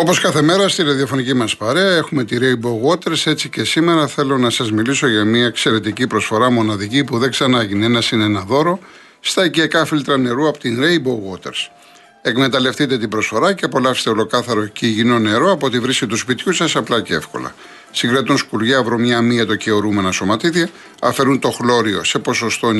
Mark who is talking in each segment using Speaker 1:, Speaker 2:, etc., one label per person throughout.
Speaker 1: Όπως κάθε μέρα στη ραδιοφωνική μας παρέα έχουμε τη Rainbow Waters. Έτσι και σήμερα θέλω να σας μιλήσω για μια εξαιρετική προσφορά μοναδική που δεν ξανάγινε. Ένα είναι ένα δώρο στα οικιακά φίλτρα νερού από την Rainbow Waters. Εκμεταλλευτείτε την προσφορά και απολαύστε ολοκάθαρο και υγιεινό νερό από τη βρύση του σπιτιού σας απλά και εύκολα. Συγκρατούν σκουριά, βρωμιά, μύετο και ορούμενα σωματίδια, αφαιρούν το χλώριο σε ποσοστό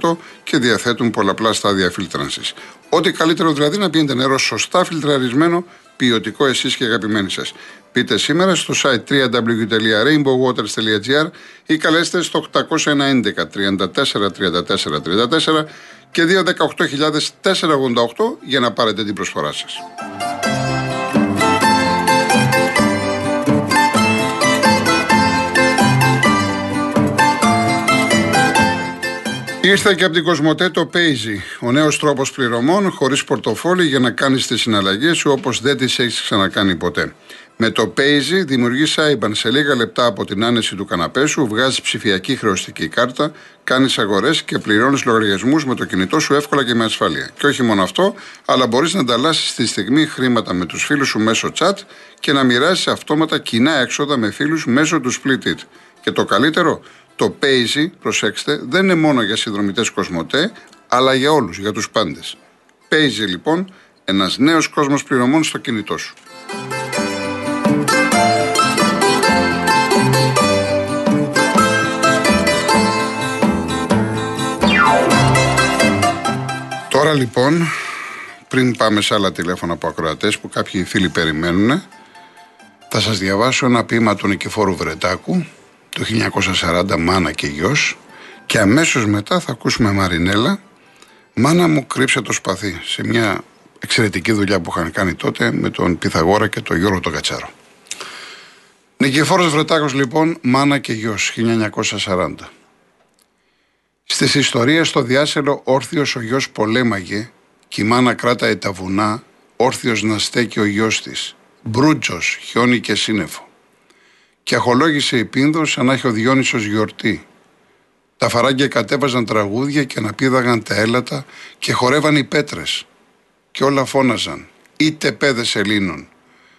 Speaker 1: 96,8% και διαθέτουν πολλαπλά στάδια φίλτρανσης. Ό,τι καλύτερο δηλαδή να πίνετε νερό σωστά φιλτραρισμένο, ποιοτικό εσείς και αγαπημένοι σας. Πείτε σήμερα στο site www.rainbowwaters.gr ή καλέστε στο 811 34 34 34 και 218.488 για να πάρετε την προσφορά σας. Ήρθε και από την Κοσμοτέ το Paisy, ο νέος τρόπος πληρωμών χωρίς πορτοφόλι για να κάνεις τις συναλλαγές σου όπως δεν τις έχεις ξανακάνει ποτέ. Με το Paisy δημιουργείς IBAN σε λίγα λεπτά από την άνεση του καναπέ σου, βγάζεις ψηφιακή χρεωστική κάρτα, κάνεις αγορές και πληρώνεις λογαριασμούς με το κινητό σου εύκολα και με ασφαλεία. Και όχι μόνο αυτό, αλλά μπορείς να ανταλλάσσεις τη στιγμή χρήματα με τους φίλους σου μέσω chat και να μοιράσει αυτόματα κοινά έξοδα με φίλους μέσω του Split It. Και το καλύτερο, το Paisy, προσέξτε, δεν είναι μόνο για συνδρομητές Κοσμοτέ, αλλά για όλους, για τους πάντες. Paisy λοιπόν, ένας νέος κόσμος πληρωμών στο κινητό σου. Τώρα λοιπόν, πριν πάμε σε άλλα τηλέφωνα από ακροατές που κάποιοι φίλοι περιμένουν, θα σας διαβάσω ένα ποίημα του Νικηφόρου Βρετάκου, το 1940 «Μάνα και γιος» και αμέσως μετά θα ακούσουμε Μαρινέλα. «Μάνα μου κρύψε το σπαθί» σε μια εξαιρετική δουλειά που είχαν κάνει τότε με τον Πυθαγόρα και τον Γιώργο τον Κατσάρο. Νικηφόρος Βρετάκος λοιπόν «Μάνα και γιος» 1940 Στις ιστορίες στο διάσελο όρθιος ο γιος πολέμαγε και η μάνα κράταε τα βουνά όρθιος να στέκει ο γιος της. Μπρούτζος, χιόνι και σύννεφο και αχολόγησε η πίνδο σαν να έχει ο Διόνυσος γιορτή. Τα φαράγγια κατέβαζαν τραγούδια και αναπήδαγαν τα έλατα και χορεύαν οι πέτρες. Και όλα φώναζαν, είτε πέδες Ελλήνων.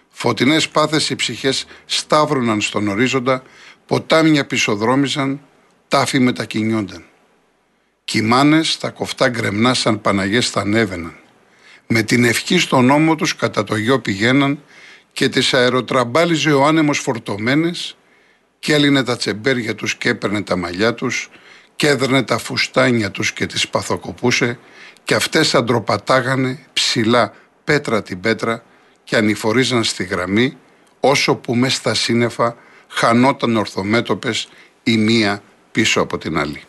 Speaker 1: Φωτεινές πάθες οι ψυχές σταύρωναν στον ορίζοντα, ποτάμια πισοδρόμιζαν, τάφοι μετακινιόνταν. Κιμάνες τα κοφτά γκρεμνά σαν Παναγιές θα ανέβαιναν. Με την ευχή στον ώμο τους κατά το γιο πηγαίναν και τις αεροτραμπάλιζε ο άνεμος φορτωμένες και έλυνε τα τσεμπέρια τους και έπαιρνε τα μαλλιά τους και έδρνε τα φουστάνια τους και τις παθοκοπούσε και αυτές αντροπατάγανε ψηλά πέτρα την πέτρα και ανηφορίζαν στη γραμμή όσο που μες στα σύννεφα χανόταν ορθομέτωπες η μία πίσω από την άλλη.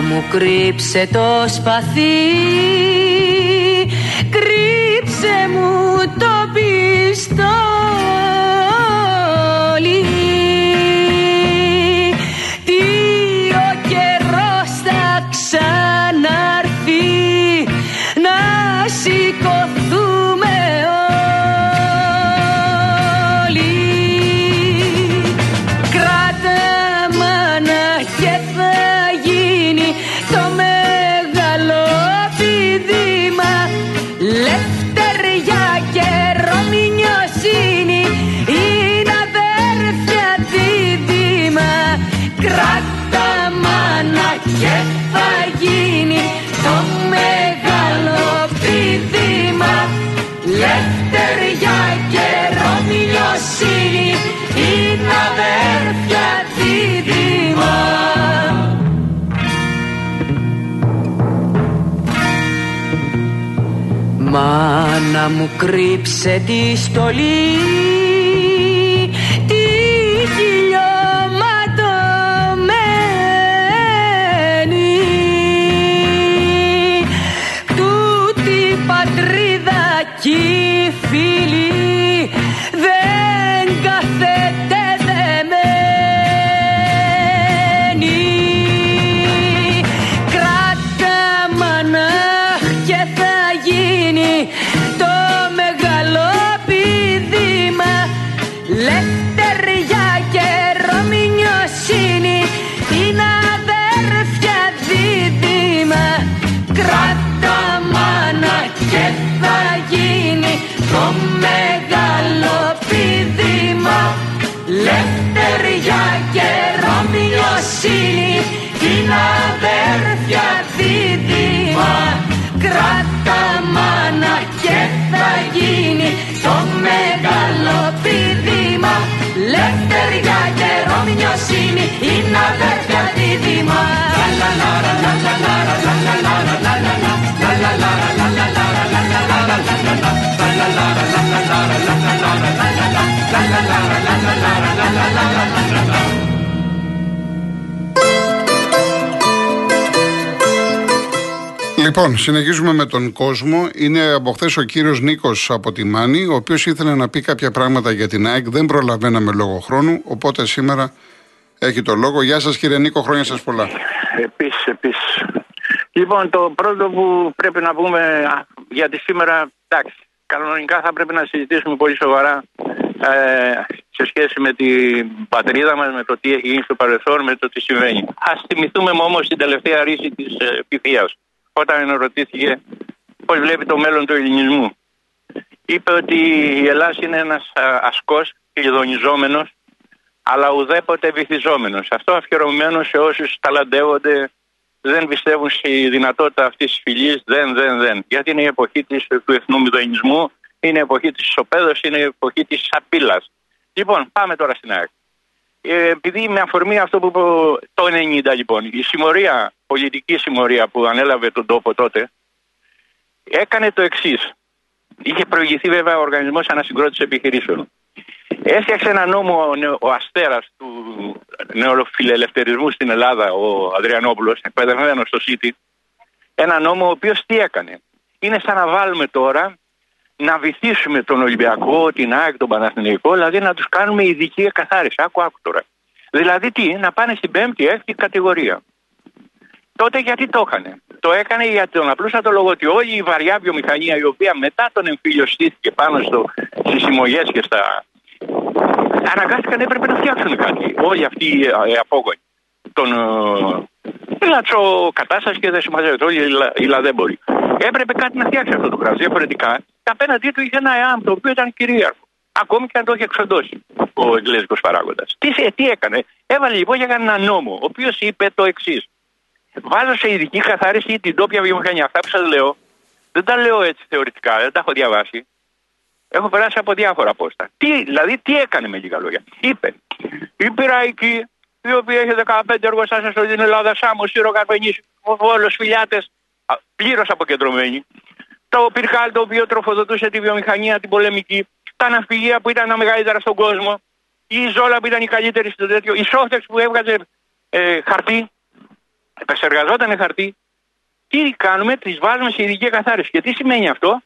Speaker 2: Μάνα μου κρύψε το σπαθί. Κρύψε μου το πιστό Μάνα μου κρύψε τη στολή
Speaker 1: Λοιπόν, συνεχίζουμε με τον κόσμο. Είναι από χθες ο κύριος Νίκος από τη Μάνη, ο οποίος ήθελε να πει κάποια πράγματα για την ΑΕΚ. Δεν προλαβαίναμε λόγω χρόνου, οπότε σήμερα έχει το λόγο. Γεια σας, κύριε Νίκο, χρόνια σας πολλά.
Speaker 3: Επίσης, επίσης. Λοιπόν, το πρώτο που πρέπει να πούμε α, γιατί σήμερα, εντάξει, κανονικά θα πρέπει να συζητήσουμε πολύ σοβαρά ε, σε σχέση με την πατρίδα μας, με το τι έχει γίνει στο παρελθόν, με το τι συμβαίνει. Ας θυμηθούμε όμως την τελευταία ρίση της ε, Πιθίας, όταν ρωτήθηκε πώς βλέπει το μέλλον του ελληνισμού. Είπε ότι η Ελλάδα είναι ένας α, ασκός κλειδονιζόμενος αλλά ουδέποτε βυθιζόμενος. Αυτό αφιερωμένο σε όσους ταλαντεύονται, δεν πιστεύουν στη δυνατότητα αυτής της φυλής, δεν, δεν, δεν. Γιατί είναι η εποχή της, του εθνού μηδονισμού, είναι η εποχή της ισοπαίδωσης, είναι η εποχή της απειλάς. Λοιπόν, πάμε τώρα στην ΑΕΚ. Ε, επειδή με αφορμή αυτό που είπε το 90 λοιπόν, η συμμορία, πολιτική συμμορία που ανέλαβε τον τόπο τότε, έκανε το εξής. Είχε προηγηθεί βέβαια ο Οργανισμός Ανασυγκρότησης Επιχειρήσεων. Έφτιαξε ένα νόμο ο νεο- ο αστέρας του νεοφιλελευθερισμού στην Ελλάδα, ο Αδριανόπουλος, εκπαιδευμένος στο ΣΥΤΙ, ένα νόμο ο οποίος τι έκανε; Είναι σαν να βάλουμε τώρα να βυθίσουμε τον Ολυμπιακό, την ΑΕΚ, τον Παναθηναϊκό, δηλαδή να τους κάνουμε ειδική εκαθάριση. Άκου, άκου τώρα. Δηλαδή τι, να πάνε στην πέμπτη, έκτη κατηγορία. Τότε γιατί το έκανε; Το έκανε για τον απλούστατο λόγο ότι όλη η βαριά βιομηχανία η οποία μετά τον εμφύλιο στήθηκε πάνω στο, στις συμμογές και στα... Αναγκάστηκαν έπρεπε να φτιάξουν κάτι. Όλοι αυτοί οι ε, απόγονοι. Τον ε, λατσο κατάστασης και δεν συμμαζεύεται. Όλοι οι, λα- οι λαδέμποροι. Έπρεπε κάτι να φτιάξει αυτό το κράτος. Διαφορετικά, απέναντί του είχε ένα ΕΑΜ το οποίο ήταν κυρίαρχο. Ακόμη και αν το είχε εξοντώσει ο εγγλέζικο παράγοντας. Τι, σε- τι έκανε. Έβαλε λοιπόν για ένα νόμο, ο οποίος είπε το εξής. Βάζω σε ειδική καθάριση την τόπια βιομηχανία. Αυτά που σας λέω δεν τα λέω έτσι θεωρητικά, δεν τα έχω διαβάσει. Έχω περάσει από διάφορα πόστα. Τι, δηλαδή, τι έκανε με λίγα λόγια. Είπε, η Πυραϊκή, η οποία έχει 15 εργοστάσια στην Ελλάδα, Σάμος, Σύρο, Καρπενής, Βόλος, Φιλιάτες, πλήρως αποκεντρωμένη. Το Πυρκάλ, το οποίο τροφοδοτούσε τη βιομηχανία, την πολεμική. Τα ναυπηγεία που ήταν τα μεγαλύτερα στον κόσμο. Η Ζόλα που ήταν η καλύτερη στο τέτοιο. Η Σόφτεξ που έβγαζε ε, χαρτί. Επεξεργαζόταν χαρτί. Τι κάνουμε, τις βάζουμε σε ειδική καθάριση. Και τι σημαίνει αυτό,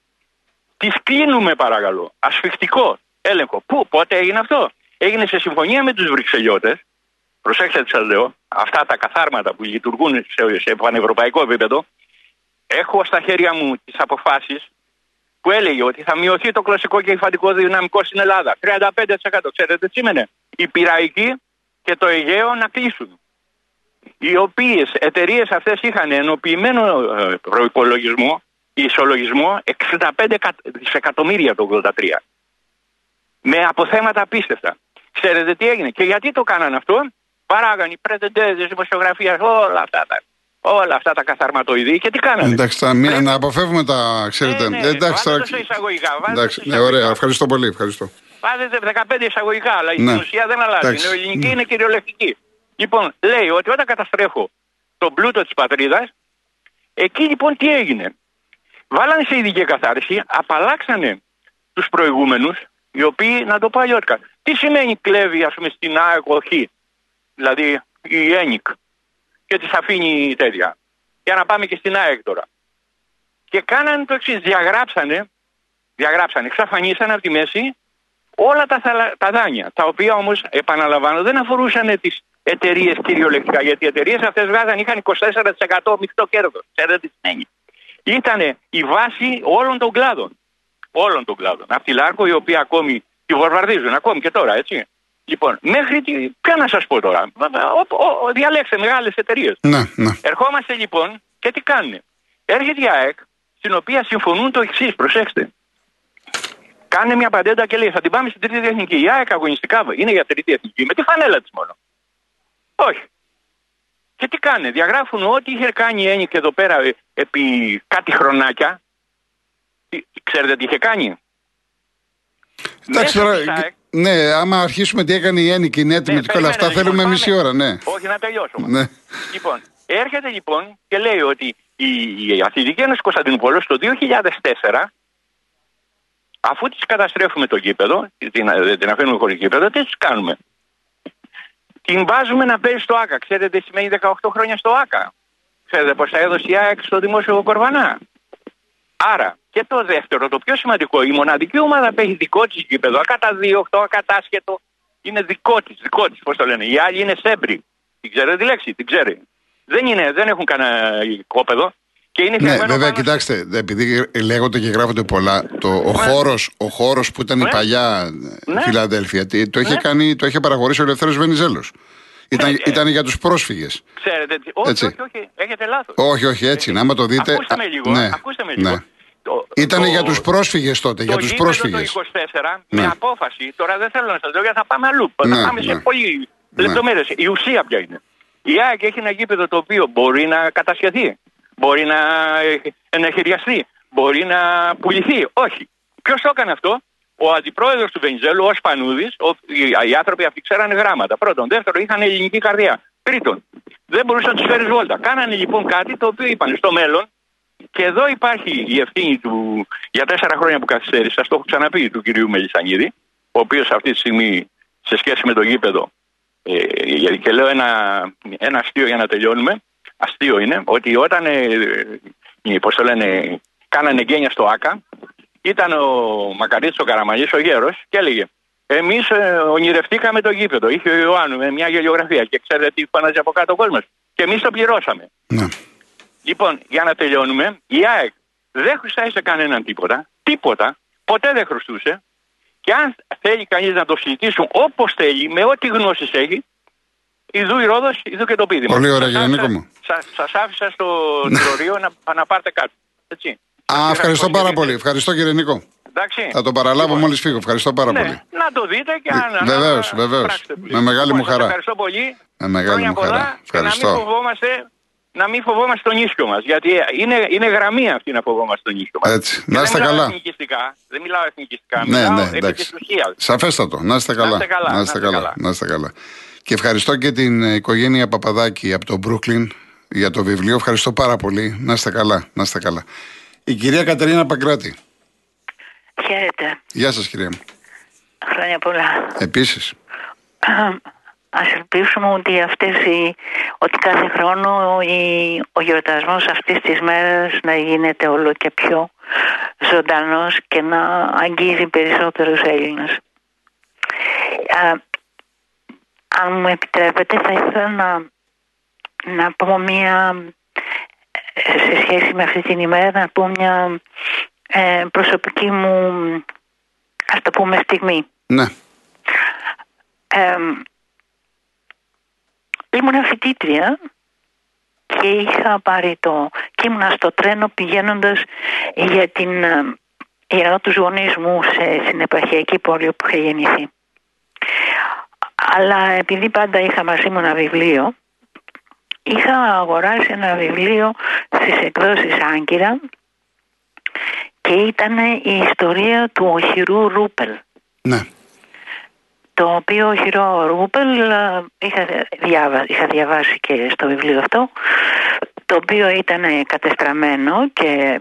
Speaker 3: τις κλείνουμε παρακαλώ. Ασφιχτικό έλεγχο. Πού, πότε έγινε αυτό; Έγινε σε συμφωνία με τους Βρυξελιώτες. Προσέξτε τι σας λέω. Αυτά τα καθάρματα που λειτουργούν σε, σε πανευρωπαϊκό επίπεδο. Έχω στα χέρια μου τις αποφάσεις που έλεγε ότι θα μειωθεί το κλασικό και υφαντικό δυναμικό στην Ελλάδα. 35%. Ξέρετε τι σήμαινε; Η Πυραϊκή και το Αιγαίο να κλείσουν. Οι οποίες εταιρείες αυτές είχαν ενοποιημένο ε, προπολογισμό, ισολογισμό 65 εκα- δισεκατομμύρια το 83. Με αποθέματα απίστευτα. Ξέρετε τι έγινε και γιατί το κάνανε αυτό; Παράγανε οι πρετεντέζε, δημοσιογραφία, όλα αυτά τα. Όλα αυτά τα καθαρματοειδή και τι κάνανε;
Speaker 1: Εντάξει, τα, μην- να αποφεύγουμε τα. Ξέρετε.
Speaker 3: Ναι, ναι,
Speaker 1: εντάξει,
Speaker 3: βάλτε
Speaker 1: τώρα-
Speaker 3: το σε εισαγωγικά, βάλτε
Speaker 1: εντάξει,
Speaker 3: το σε
Speaker 1: ναι,
Speaker 3: εισαγωγικά.
Speaker 1: ωραία, ευχαριστώ πολύ. Ευχαριστώ.
Speaker 3: Βάζετε 15 εισαγωγικά, αλλά η
Speaker 1: Ναι.
Speaker 3: ουσία δεν αλλάζει.
Speaker 1: Εντάξει.
Speaker 3: Η νεοελληνική είναι κυριολεκτική. Λοιπόν, λέει ότι όταν καταστρέφω τον πλούτο της πατρίδας, εκεί λοιπόν τι έγινε; Βάλανε σε ειδική καθάριση, απαλλάξανε τους προηγούμενους, οι οποίοι, να το πω αλλιώτικα, τι σημαίνει κλέβει, ας πούμε, στην ΑΕΚΟΧΗ, δηλαδή η ΕΝΙΚ, και τη αφήνει τέτοια. Για να πάμε και στην ΑΕΚ τώρα. Και κάνανε το εξής, διαγράψανε, διαγράψανε, εξαφανίσανε από τη μέση όλα τα, θαλα- τα δάνεια. Τα οποία όμως, επαναλαμβάνω, δεν αφορούσαν τις εταιρείες κυριολεκτικά. Γιατί οι εταιρείες αυτές βγάζαν, είχαν 24% μεικτό κέρδος. Ξέρετε τι σημαίνει. Ήταν η βάση όλων των κλάδων. Όλων των κλάδων. Από τη Λάρκο, η οποία ακόμη τη βορβαρδίζουν, ακόμη και τώρα, έτσι. Λοιπόν, μέχρι τη. Ποια να σας πω τώρα. Ο, ο, ο, διαλέξτε μεγάλες εταιρείες.
Speaker 1: Ναι, ναι.
Speaker 3: Ερχόμαστε λοιπόν και τι κάνουν. Έρχεται η ΑΕΚ, στην οποία συμφωνούν το εξής, προσέξτε. Κάνε μια παντέντα και λέει: Θα την πάμε στην τρίτη εθνική. Η ΑΕΚ αγωνιστικά είναι για τρίτη εθνική, με τη φανέλα της μόνο. Όχι. Και τι κάνε, διαγράφουν ό,τι είχε κάνει η Έννη και εδώ πέρα ε, επί κάτι χρονάκια. Τι- Ξέρετε τι είχε κάνει;
Speaker 1: Εντάξει
Speaker 3: Μέσα
Speaker 1: τώρα.
Speaker 3: της ΑΕΚ,
Speaker 1: Ναι, άμα αρχίσουμε τι έκανε η Έννη και είναι έτοιμη
Speaker 3: Ναι,
Speaker 1: και όλα αυτά,
Speaker 3: περίμενε,
Speaker 1: θέλουμε
Speaker 3: λοιπόν,
Speaker 1: μισή
Speaker 3: πάμε.
Speaker 1: ώρα, ναι.
Speaker 3: Όχι να τελειώσουμε.
Speaker 1: ναι.
Speaker 3: Λοιπόν, έρχεται λοιπόν και λέει ότι η, η Αθλητική Ένωση Κωνσταντινούπολης το 2004 αφού τις καταστρέφουμε το γήπεδο, την, δεν την αφήνουμε χωρίς γήπεδο, τι τις κάνουμε; Την βάζουμε να παίζει στο ΆΚΑ. Ξέρετε τι σημαίνει 18 χρόνια στο ΆΚΑ; Ξέρετε πως θα έδωσε η ΑΕΚ στο δημόσιο Κορβανά. Άρα και το δεύτερο, το πιο σημαντικό, η μοναδική ομάδα που έχει δικό της γήπεδο, ακαταδίωκτο, ακατάσχετο, είναι δικό της, δικό της, πώς το λένε. Οι άλλοι είναι σέμπροι. Την ξέρετε τη λέξη, την ξέρει. Δεν, είναι, δεν έχουν κανένα οικόπεδο και είναι
Speaker 1: Ναι,
Speaker 3: φτιαγμένο
Speaker 1: βέβαια,
Speaker 3: πάνω
Speaker 1: κοιτάξτε, επειδή λέγονται και γράφονται πολλά, το, ο, χώρος, ο χώρος που ήταν η
Speaker 3: Ναι.
Speaker 1: παλιά
Speaker 3: Ναι.
Speaker 1: Φιλαδέλφια, τι- το είχε,
Speaker 3: Ναι.
Speaker 1: κάνει, το είχε παραχωρήσει ο Ελευθέρος Βενιζέλος. Ήταν,
Speaker 3: Ναι,
Speaker 1: ήταν για τους πρόσφυγες.
Speaker 3: Ξέρετε, τι- όχι,
Speaker 1: Έτσι.
Speaker 3: όχι, όχι, έχετε λάθος.
Speaker 1: Όχι, όχι, έτσι είναι. Άμα το δείτε.
Speaker 3: Ακούστε
Speaker 1: α,
Speaker 3: με λίγο,
Speaker 1: ναι,
Speaker 3: ακούστε με λίγο.
Speaker 1: ναι.
Speaker 3: Το-
Speaker 1: Ήταν
Speaker 3: το-
Speaker 1: για τους πρόσφυγες τότε, για
Speaker 3: το
Speaker 1: τους
Speaker 3: γήπεδο
Speaker 1: πρόσφυγες.
Speaker 3: Το 24
Speaker 1: Ναι.
Speaker 3: με απόφαση, τώρα δεν θέλω να σας λέω γιατί θα πάμε αλλού.
Speaker 1: Ναι,
Speaker 3: θα πάμε σε
Speaker 1: ναι.
Speaker 3: πολύ
Speaker 1: Ναι.
Speaker 3: λεπτομέρειες. Η ουσία ποια είναι; Η ΑΕΚ έχει ένα γήπεδο το οποίο μπορεί να κατασχεθεί, μπορεί να ε, ενεχειριαστεί, μπορεί να πουληθεί. Όχι. Ποιος το έκανε αυτό; Ο αντιπρόεδρος του Βενιζέλου, ο Σπανούδης, ο, οι, οι άνθρωποι αυτοί ξέρανε γράμματα. Πρώτον. Δεύτερον, είχαν ελληνική καρδιά. Τρίτον, δεν μπορούσαν να τους φέρεις βόλτα. Κάνανε λοιπόν κάτι το οποίο είπαν στο μέλλον και εδώ υπάρχει η ευθύνη του για τέσσερα χρόνια που καθυστέρησε, σας το έχω ξαναπεί, του κυρίου Μελισανίδη, ο οποίος αυτή τη στιγμή σε σχέση με το γήπεδο, ε, και λέω ένα, ένα αστείο για να τελειώνουμε, αστείο είναι, ότι όταν, ε, ε, πώς το λένε, κάνανε γένεια στο ΆΚΑ, ήταν ο Μακαρίτης ο Καραμαλής, ο γέρος, και έλεγε εμείς ε, ονειρευτήκαμε το γήπεδο. Είχε ο Ιωάννου με μια γελιογραφία και ξέρετε τι φάναζε από κάτω ο κόσμος. Και εμείς το πληρώσαμε.
Speaker 1: Ναι.
Speaker 3: Λοιπόν, για να τελειώνουμε, η ΑΕΚ δεν χρωστάει σε κανέναν τίποτα. Τίποτα. Ποτέ δεν χρωστούσε. Και αν θέλει κανείς να το συζητήσουν όπως θέλει, με ό,τι γνώσεις έχει, ειδού η Ρόδος, ειδού και το πίδημα.
Speaker 1: Πολύ ωραία,
Speaker 3: Σας
Speaker 1: κύριε
Speaker 3: άφησα-
Speaker 1: Νίκο μου.
Speaker 3: σας- Σας άφησα στο τροείο να, να πάρετε κάτι. Έτσι.
Speaker 1: Α, ευχαριστώ πάρα πολύ. Ευχαριστώ κύριε Νίκο.
Speaker 3: Εντάξει.
Speaker 1: Θα το παραλάβω
Speaker 3: Λοιπόν,
Speaker 1: μόλις φύγω. Ευχαριστώ πάρα
Speaker 3: ναι,
Speaker 1: πολύ.
Speaker 3: να το δείτε και αν.
Speaker 1: Βεβαίως,
Speaker 3: να
Speaker 1: βεβαίως.
Speaker 3: πράξετε που
Speaker 1: Με μεγάλη
Speaker 3: Λοιπόν,
Speaker 1: μου
Speaker 3: σας
Speaker 1: χαρά.
Speaker 3: Ευχαριστώ πολύ.
Speaker 1: Με μεγάλη
Speaker 3: Χρόνια
Speaker 1: μου χαρά.
Speaker 3: πολλά Και να
Speaker 1: Ευχαριστώ.
Speaker 3: μην φοβόμαστε, να μην φοβόμαστε τον ίσιο μας. Γιατί είναι, είναι γραμμή αυτή να φοβόμαστε τον ίσιο μας.
Speaker 1: Έτσι.
Speaker 3: Και
Speaker 1: Να
Speaker 3: δεν
Speaker 1: είστε
Speaker 3: μιλάω
Speaker 1: καλά.
Speaker 3: Εθνικιστικά. Δεν μιλάω εθνικιστικά.
Speaker 1: Ναι,
Speaker 3: μιλάω
Speaker 1: ναι,
Speaker 3: επί
Speaker 1: εντάξει.
Speaker 3: της ουσίας.
Speaker 1: Σαφέστατο. Να είστε καλά.
Speaker 3: είστε καλά,
Speaker 1: Να είστε καλά. Να είστε καλά. Και ευχαριστώ και την ε, οικογένεια Παπαδάκη από το Μπρούκλιν για το βιβλίο. Ευχαριστώ πάρα πολύ. Να είστε καλά. Να είστε καλά. Η κυρία Κατερίνα Παγκράτη.
Speaker 4: Χαίρετε.
Speaker 1: Γεια σας κυρία μου.
Speaker 4: Χρόνια πολλά.
Speaker 1: Επίσης.
Speaker 4: Ας ελπίσουμε ότι, αυτές οι, ότι κάθε χρόνο η, ο γιορτασμός αυτής της μέρας να γίνεται όλο και πιο ζωντανός και να αγγίζει περισσότερους Έλληνες. Α, αν μου επιτρέπετε θα ήθελα να, να πω μια σε σχέση με αυτή την ημέρα να πω μια ε, προσωπική μου ας το πούμε στιγμή.
Speaker 1: Ναι.
Speaker 4: Ε, ήμουν φοιτήτρια και είχα πάρει το και ήμουνα στο τρένο πηγαίνοντας για την ε, για να τους γονείς μου σε, στην επαρχιακή πόλη όπου είχα γεννηθεί. Αλλά επειδή πάντα είχα μαζί μου ένα βιβλίο είχα αγοράσει ένα βιβλίο στις εκδόσεις Άγκυρα και ήταν η ιστορία του οχυρού Ρούπελ
Speaker 1: Ναι.
Speaker 4: το οποίο ο χειρό Ρούπελ ε, είχα, διάβα, είχα διαβάσει και στο βιβλίο αυτό το οποίο ήταν κατεστραμμένο και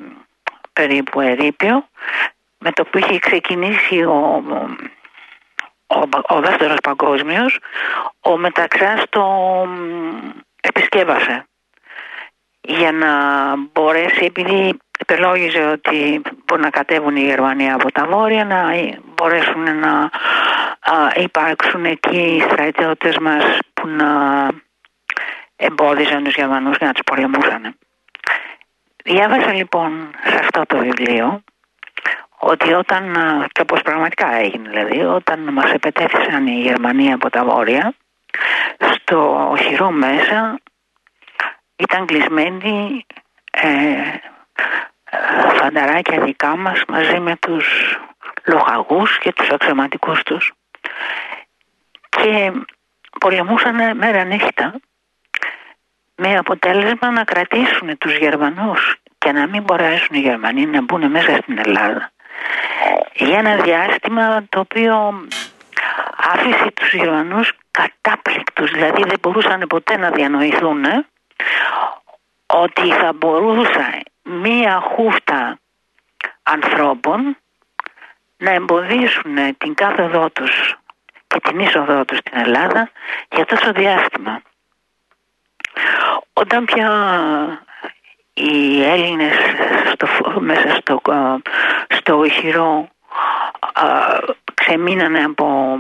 Speaker 4: περίπου ερείπιο με το που είχε ξεκινήσει ο, ο, ο δεύτερος παγκόσμιος ο Μεταξάς το επισκέβασε για να μπορέσει επειδή επελόγιζε ότι μπορούν να κατέβουν οι Γερμανοί από τα βόρεια να μπορέσουν να α, υπάρξουν εκεί οι στρατιώτες μας που να εμπόδιζαν τους Γερμανούς και να τους πολεμούσαν. Διάβασα λοιπόν σε αυτό το βιβλίο ότι όταν, α, και όπως πραγματικά έγινε δηλαδή, όταν μας επετέθησαν οι Γερμανοί από τα βόρεια, στο οχυρό μέσα ήταν κλεισμένοι ε, φανταράκια δικά μας μαζί με τους λοχαγούς και τους αξιωματικούς τους. Και πολεμούσαν μέρα νύχτα με αποτέλεσμα να κρατήσουν τους Γερμανούς και να μην μπορέσουν οι Γερμανοί να μπουν μέσα στην Ελλάδα για ένα διάστημα το οποίο άφησε τους Γερμανούς κατάπληκτους, δηλαδή δεν μπορούσαν ποτέ να διανοηθούν ε, ότι θα μπορούσε μία χούφτα ανθρώπων να εμποδίσουν την κάθοδό τους και την είσοδό τους στην Ελλάδα για τόσο διάστημα. Όταν πια οι Έλληνες στο, μέσα στο, στο ηχηρό ξεμείνανε από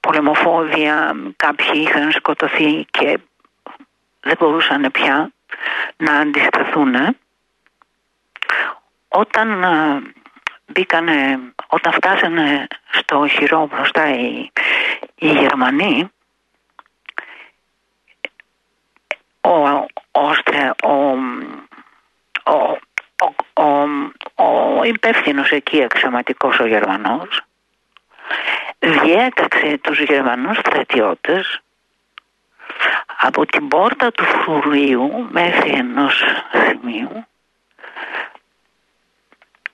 Speaker 4: πολεμοφόδια, κάποιοι είχαν σκοτωθεί και δεν μπορούσαν πια να αντισταθούν. Όταν μπήκανε, όταν φτάσανε στο χειρό μπροστά οι, οι Γερμανοί, ο, ο, ο, ο, ο, ο υπεύθυνος εκεί αξιωματικός ο Γερμανός διέταξε τους Γερμανούς στρατιώτες από την πόρτα του φρουρίου μέχρι ενός σημείου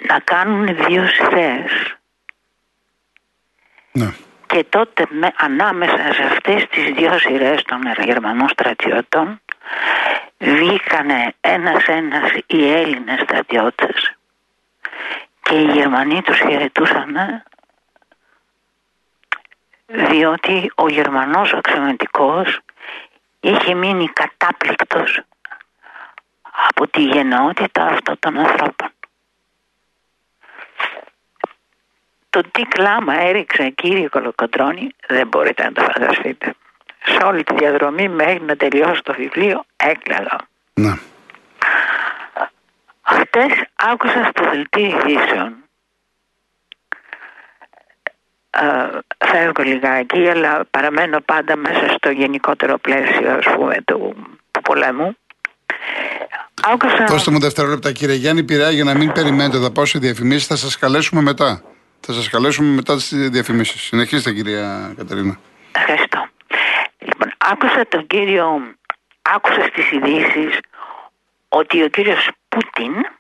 Speaker 4: να κάνουν δύο σειρές.
Speaker 1: Ναι.
Speaker 4: Και τότε με, ανάμεσα σε αυτές τις δύο σειρές των Γερμανών στρατιώτων βγήκανε ένας ένας οι Έλληνες στρατιώτες και οι Γερμανοί τους χαιρετούσαν διότι ο Γερμανός αξιωματικός είχε μείνει κατάπληκτος από τη γενναιότητα αυτών των ανθρώπων. Το τι κλάμα έριξε κύριε Κολοκοντρώνη δεν μπορείτε να το φανταστείτε. Σε όλη τη διαδρομή μέχρι να τελειώσει το βιβλίο έκλαιγα.
Speaker 1: Ναι.
Speaker 4: Χτες άκουσα στο δελτίο ειδήσεων. Ε, φεύγω λιγάκι αλλά παραμένω πάντα μέσα στο γενικότερο πλαίσιο ας πούμε του, του πολέμου. Άκουσα...
Speaker 1: Δώστε μου δευτερόλεπτα κύριε Γιάννη Πειραιά για να μην περιμένετε θα πάω σε διαφημίσεις θα σας καλέσουμε μετά. Θα σας καλέσουμε μετά τις διαφημίσεις. Συνεχίστε κυρία Κατερίνα.
Speaker 4: Ευχαριστώ. Λοιπόν άκουσα τον κύριο άκουσα στις ειδήσεις ότι ο κύριος Πούτιν α,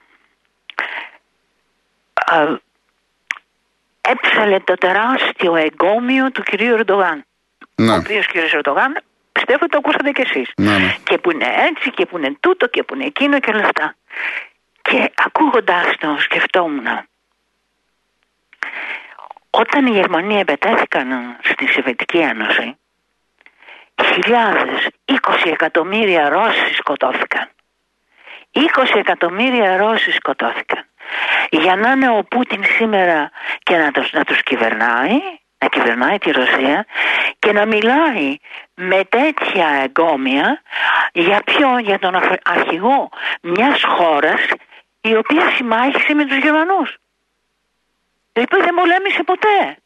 Speaker 4: έψαλε το τεράστιο εγκόμιο του κυρίου Ερντογάν.
Speaker 1: Ναι.
Speaker 4: Ο οποίος κύριος Ερντογάν πιστεύω το ακούσατε κι εσείς.
Speaker 1: Ναι, ναι.
Speaker 4: Και που είναι έτσι και που είναι τούτο και που είναι εκείνο και όλα αυτά. Και ακούγοντάς το σκεφτόμουν. Όταν οι Γερμανοί επετέθηκαν στη Σοβιετική Ένωση, χιλιάδες, 20 εκατομμύρια Ρώσοι σκοτώθηκαν. 20 εκατομμύρια Ρώσοι σκοτώθηκαν. Για να είναι ο Πούτιν σήμερα και να τους, να τους κυβερνάει, να κυβερνάει τη Ρωσία και να μιλάει με τέτοια εγκόμια για ποιον, για τον αρχ- αρχηγό μιας χώρας η οποία συμμάχησε με τους Γερμανούς. Δηλαδή δεν πολέμησε ποτέ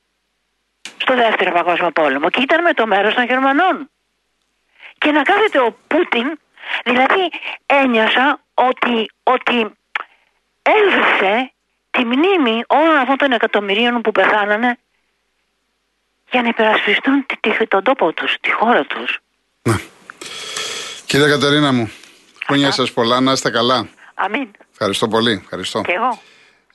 Speaker 4: στο δεύτερο παγκόσμιο πόλεμο και ήταν με το μέρος των Γερμανών. Και να κάθεται ο Πούτιν, δηλαδή ένιωσα ότι, ότι έδωσε τη μνήμη όλων αυτών των εκατομμυρίων που πεθάνανε για να υπερασπιστούν τη, τη- τον τόπο τους, τη χώρα τους.
Speaker 1: Κύριε Κατερίνα μου χρόνια σας πολλά να είστε καλά
Speaker 4: Αμήν.
Speaker 1: Ευχαριστώ πολύ ευχαριστώ.
Speaker 4: Και εγώ.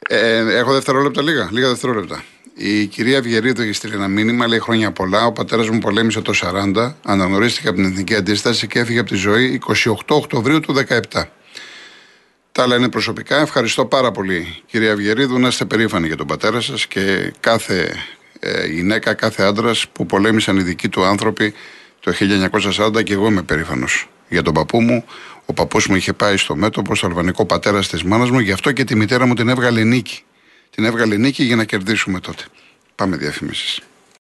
Speaker 1: Ε, έχω δευτερόλεπτα λίγα, λίγα δευτερόλεπτα. Η κυρία Βιερίδου έχει στείλει ένα μήνυμα, λέει χρόνια πολλά. Ο πατέρας μου πολέμησε το 40, αναγνωρίστηκε από την Εθνική Αντίσταση και έφυγε από τη ζωή 28 Οκτωβρίου του 17. Τα άλλα είναι προσωπικά. Ευχαριστώ πάρα πολύ, κυρία Βιερίδου, να είστε περήφανοι για τον πατέρα σας και κάθε ε, γυναίκα, κάθε άντρας που πολέμησαν οι δικοί του άνθρωποι το 1940 και εγώ είμαι περήφανος για τον παππού μου. Ο παππούς μου είχε πάει στο μέτωπο, στο αλβανικό πατέρα της μάνας μου, γι' αυτό και τη μητέρα μου την έβγαλε νίκη. Την έβγαλε νίκη για να κερδίσουμε τότε. Πάμε διαφημίσεις.